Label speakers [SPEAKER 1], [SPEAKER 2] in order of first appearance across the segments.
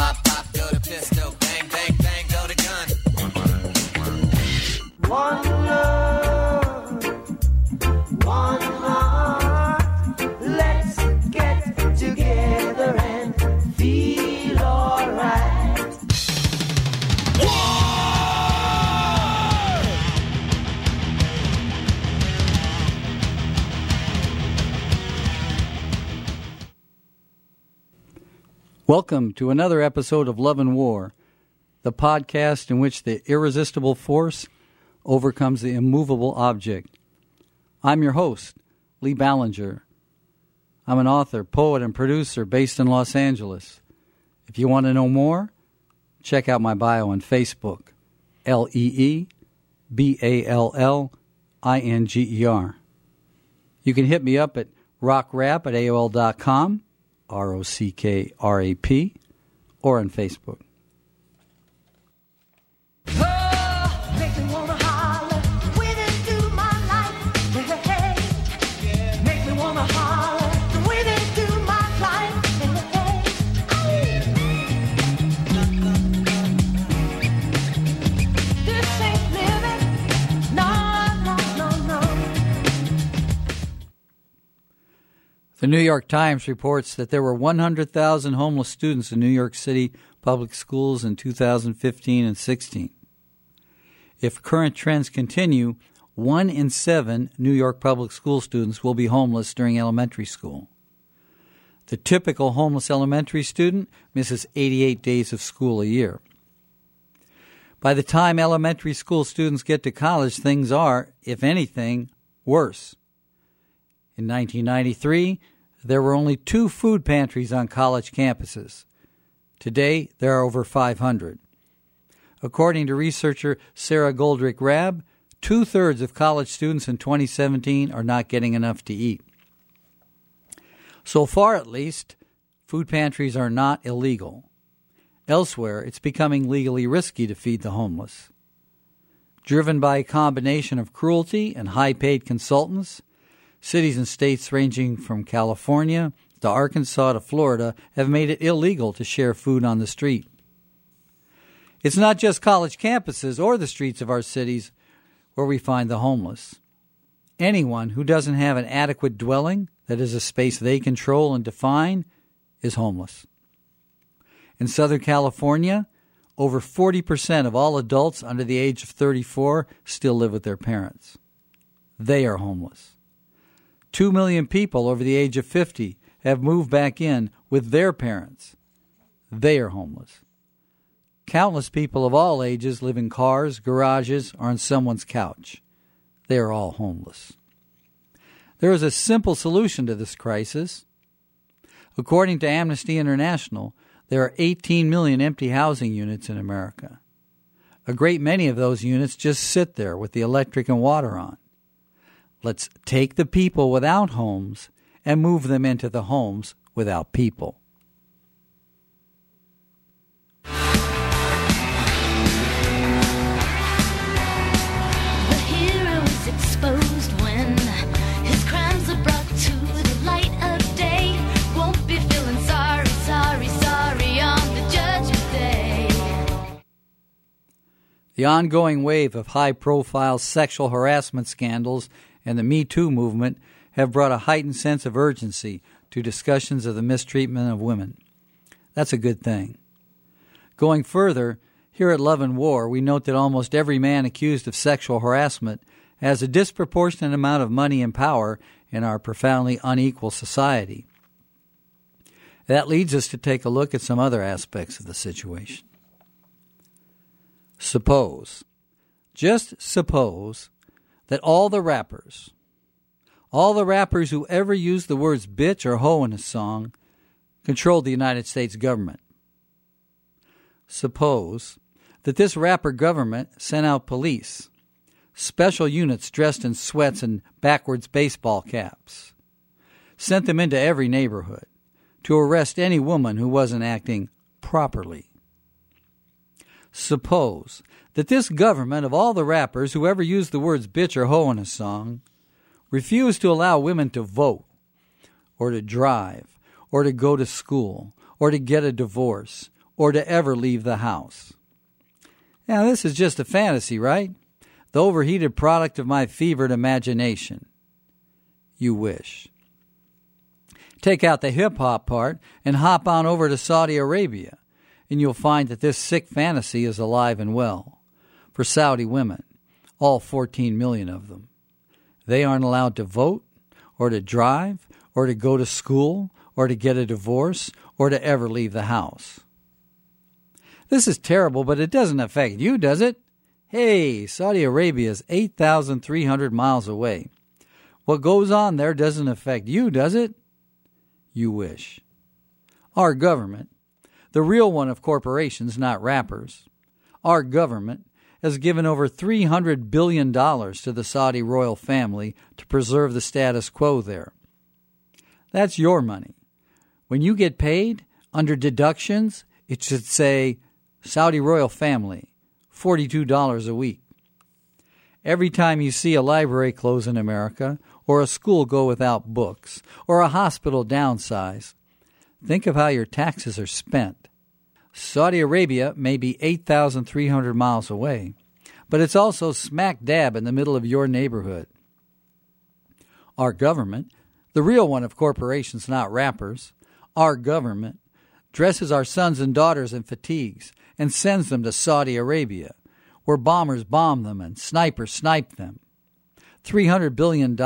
[SPEAKER 1] pop, pop, go the pistol.
[SPEAKER 2] Welcome to another episode of Love and War, the podcast in which the irresistible force overcomes the immovable object. I'm your host, Lee Ballinger. I'm an author, poet, and producer based in Los Angeles. If you want to know more, check out my bio on Facebook L E E B A L L I N G E R. You can hit me up at rockrap at AOL.com, R O C K R A P, or on Facebook. The New York Times reports that there were 100,000 homeless students in New York City public schools in 2015 and 16. If current trends continue, one in seven New York public school students will be homeless during elementary school. The typical homeless elementary student misses 88 days of school a year. By the time elementary school students get to college, things are, if anything, worse. In 1993, there were only two food pantries on college campuses. Today, there are over 500. According to researcher Sara Goldrick-Rab, two thirds of college students in 2017 are not getting enough to eat. So far, at least, food pantries are not illegal. Elsewhere, it's becoming legally risky to feed the homeless. Driven by a combination of cruelty and high paid consultants, cities and states ranging from California to Arkansas to Florida have made it illegal to share food on the street. It's not just college campuses or the streets of our cities where we find the homeless. Anyone who doesn't have an adequate dwelling that is a space they control and define is homeless. In Southern California, over 40% of all adults under the age of 34 still live with their parents. They are homeless. Two million people over the age of 50 have moved back in with their parents. They are homeless. Countless people of all ages live in cars, garages, or on someone's couch. They are all homeless. There is a simple solution to this crisis. According to Amnesty International, there are 18 million empty housing units in America. A great many of those units just sit there with the electric and water on. Let's take the people without homes and move them into the homes without people.
[SPEAKER 3] The
[SPEAKER 2] ongoing wave of high profile sexual harassment scandals and the Me Too movement have brought a heightened sense of urgency to discussions of the mistreatment of women. That's a good thing. Going further, here at Love and War, we note that almost every man accused of sexual harassment has a disproportionate amount of money and power in our profoundly unequal society. That leads us to take a look at some other aspects of the situation. Suppose, just suppose, that all the rappers, all the rappers who ever used the words bitch or hoe in a song, controlled the United States government. Suppose that this rapper government sent out police, special units dressed in sweats and backwards baseball caps, sent them into every neighborhood to arrest any woman who wasn't acting properly. Suppose that this government of all the rappers who ever used the words bitch or hoe in a song refused to allow women to vote, or to drive, or to go to school, or to get a divorce, or to ever leave the house. Now, this is just a fantasy, right? The overheated product of my fevered imagination. You wish. Take out the hip hop part and hop on over to Saudi Arabia, and you'll find that this sick fantasy is alive and well. For Saudi women, all 14 million of them. They aren't allowed to vote, or to drive, or to go to school, or to get a divorce, or to ever leave the house. This is terrible, but it doesn't affect you, does it? Hey, Saudi Arabia is 8,300 miles away. What goes on there doesn't affect you, does it? You wish. Our government, the real one of corporations, not rappers, our government has given over $300 billion to the Saudi royal family to preserve the status quo there. That's your money. When you get paid, under deductions, it should say Saudi royal family, $42 a week. Every time you see a library close in America, or a school go without books, or a hospital downsize, think of how your taxes are spent. Saudi Arabia may be 8,300 miles away, but it's also smack dab in the middle of your neighborhood. Our government, the real one of corporations, not rappers, our government dresses our sons and daughters in fatigues and sends them to Saudi Arabia, where bombers bomb them and snipers snipe them. $300 billion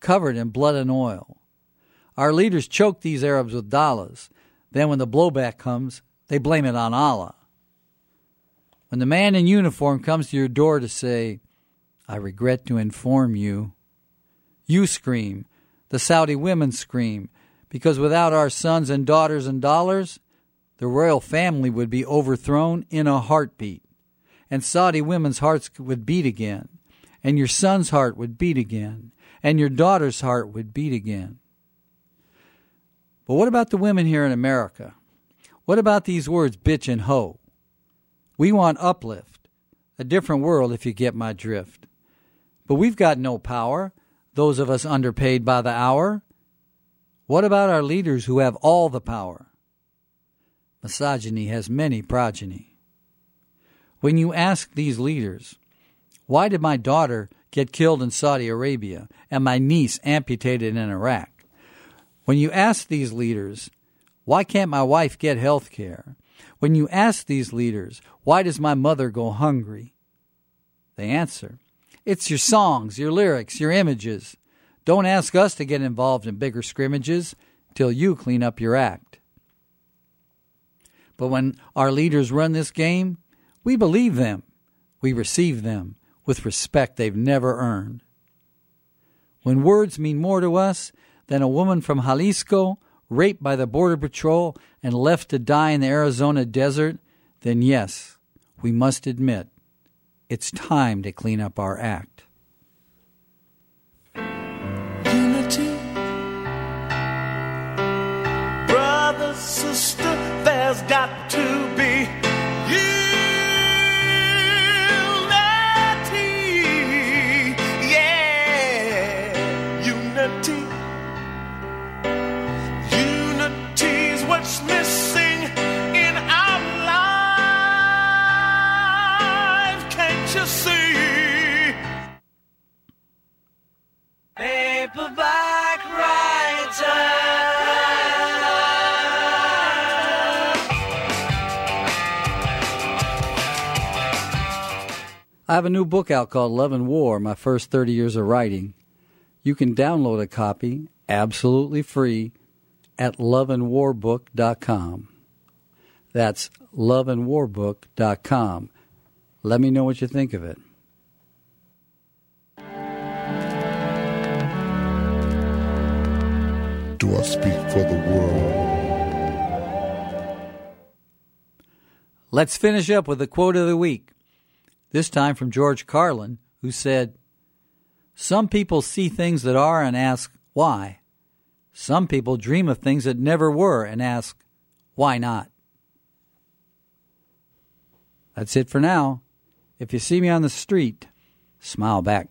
[SPEAKER 2] covered in blood and oil. Our leaders choke these Arabs with dollars. Then, when the blowback comes, they blame it on Allah. When the man in uniform comes to your door to say, I regret to inform you, you scream, the Saudi women scream, because without our sons and daughters and dollars, the royal family would be overthrown in a heartbeat, and Saudi women's hearts would beat again, and your son's heart would beat again, and your daughter's heart would beat again. But what about the women here in America? What about these words, bitch and hoe? We want uplift, a different world if you get my drift. But we've got no power, those of us underpaid by the hour. What about our leaders who have all the power? Misogyny has many progeny. When you ask these leaders, why did my daughter get killed in Saudi Arabia and my niece amputated in Iraq? When you ask these leaders, why can't my wife get health care? When you ask these leaders, why does my mother go hungry? They answer, it's your songs, your lyrics, your images. Don't ask us to get involved in bigger scrimmages till you clean up your act. But when our leaders run this game, we believe them. We receive them with respect they've never earned. When words mean more to us than a woman from Jalisco raped by the Border Patrol and left to die in the Arizona desert, then yes, we must admit it's time to clean up our act.
[SPEAKER 4] What's missing in our life. Can't you see? Paperback writer.
[SPEAKER 2] I have a new book out called Love and War My First 30 Years of Writing. You can download a copy absolutely free at loveandwarbook.com. That's loveandwarbook.com. Let me know what you think of it.
[SPEAKER 5] Do I speak for the world?
[SPEAKER 2] Let's finish up with a quote of the week. This time from George Carlin, who said, Some people see things that are and ask, why? Some people dream of things that never were and ask, why not? That's it for now. If you see me on the street, smile back.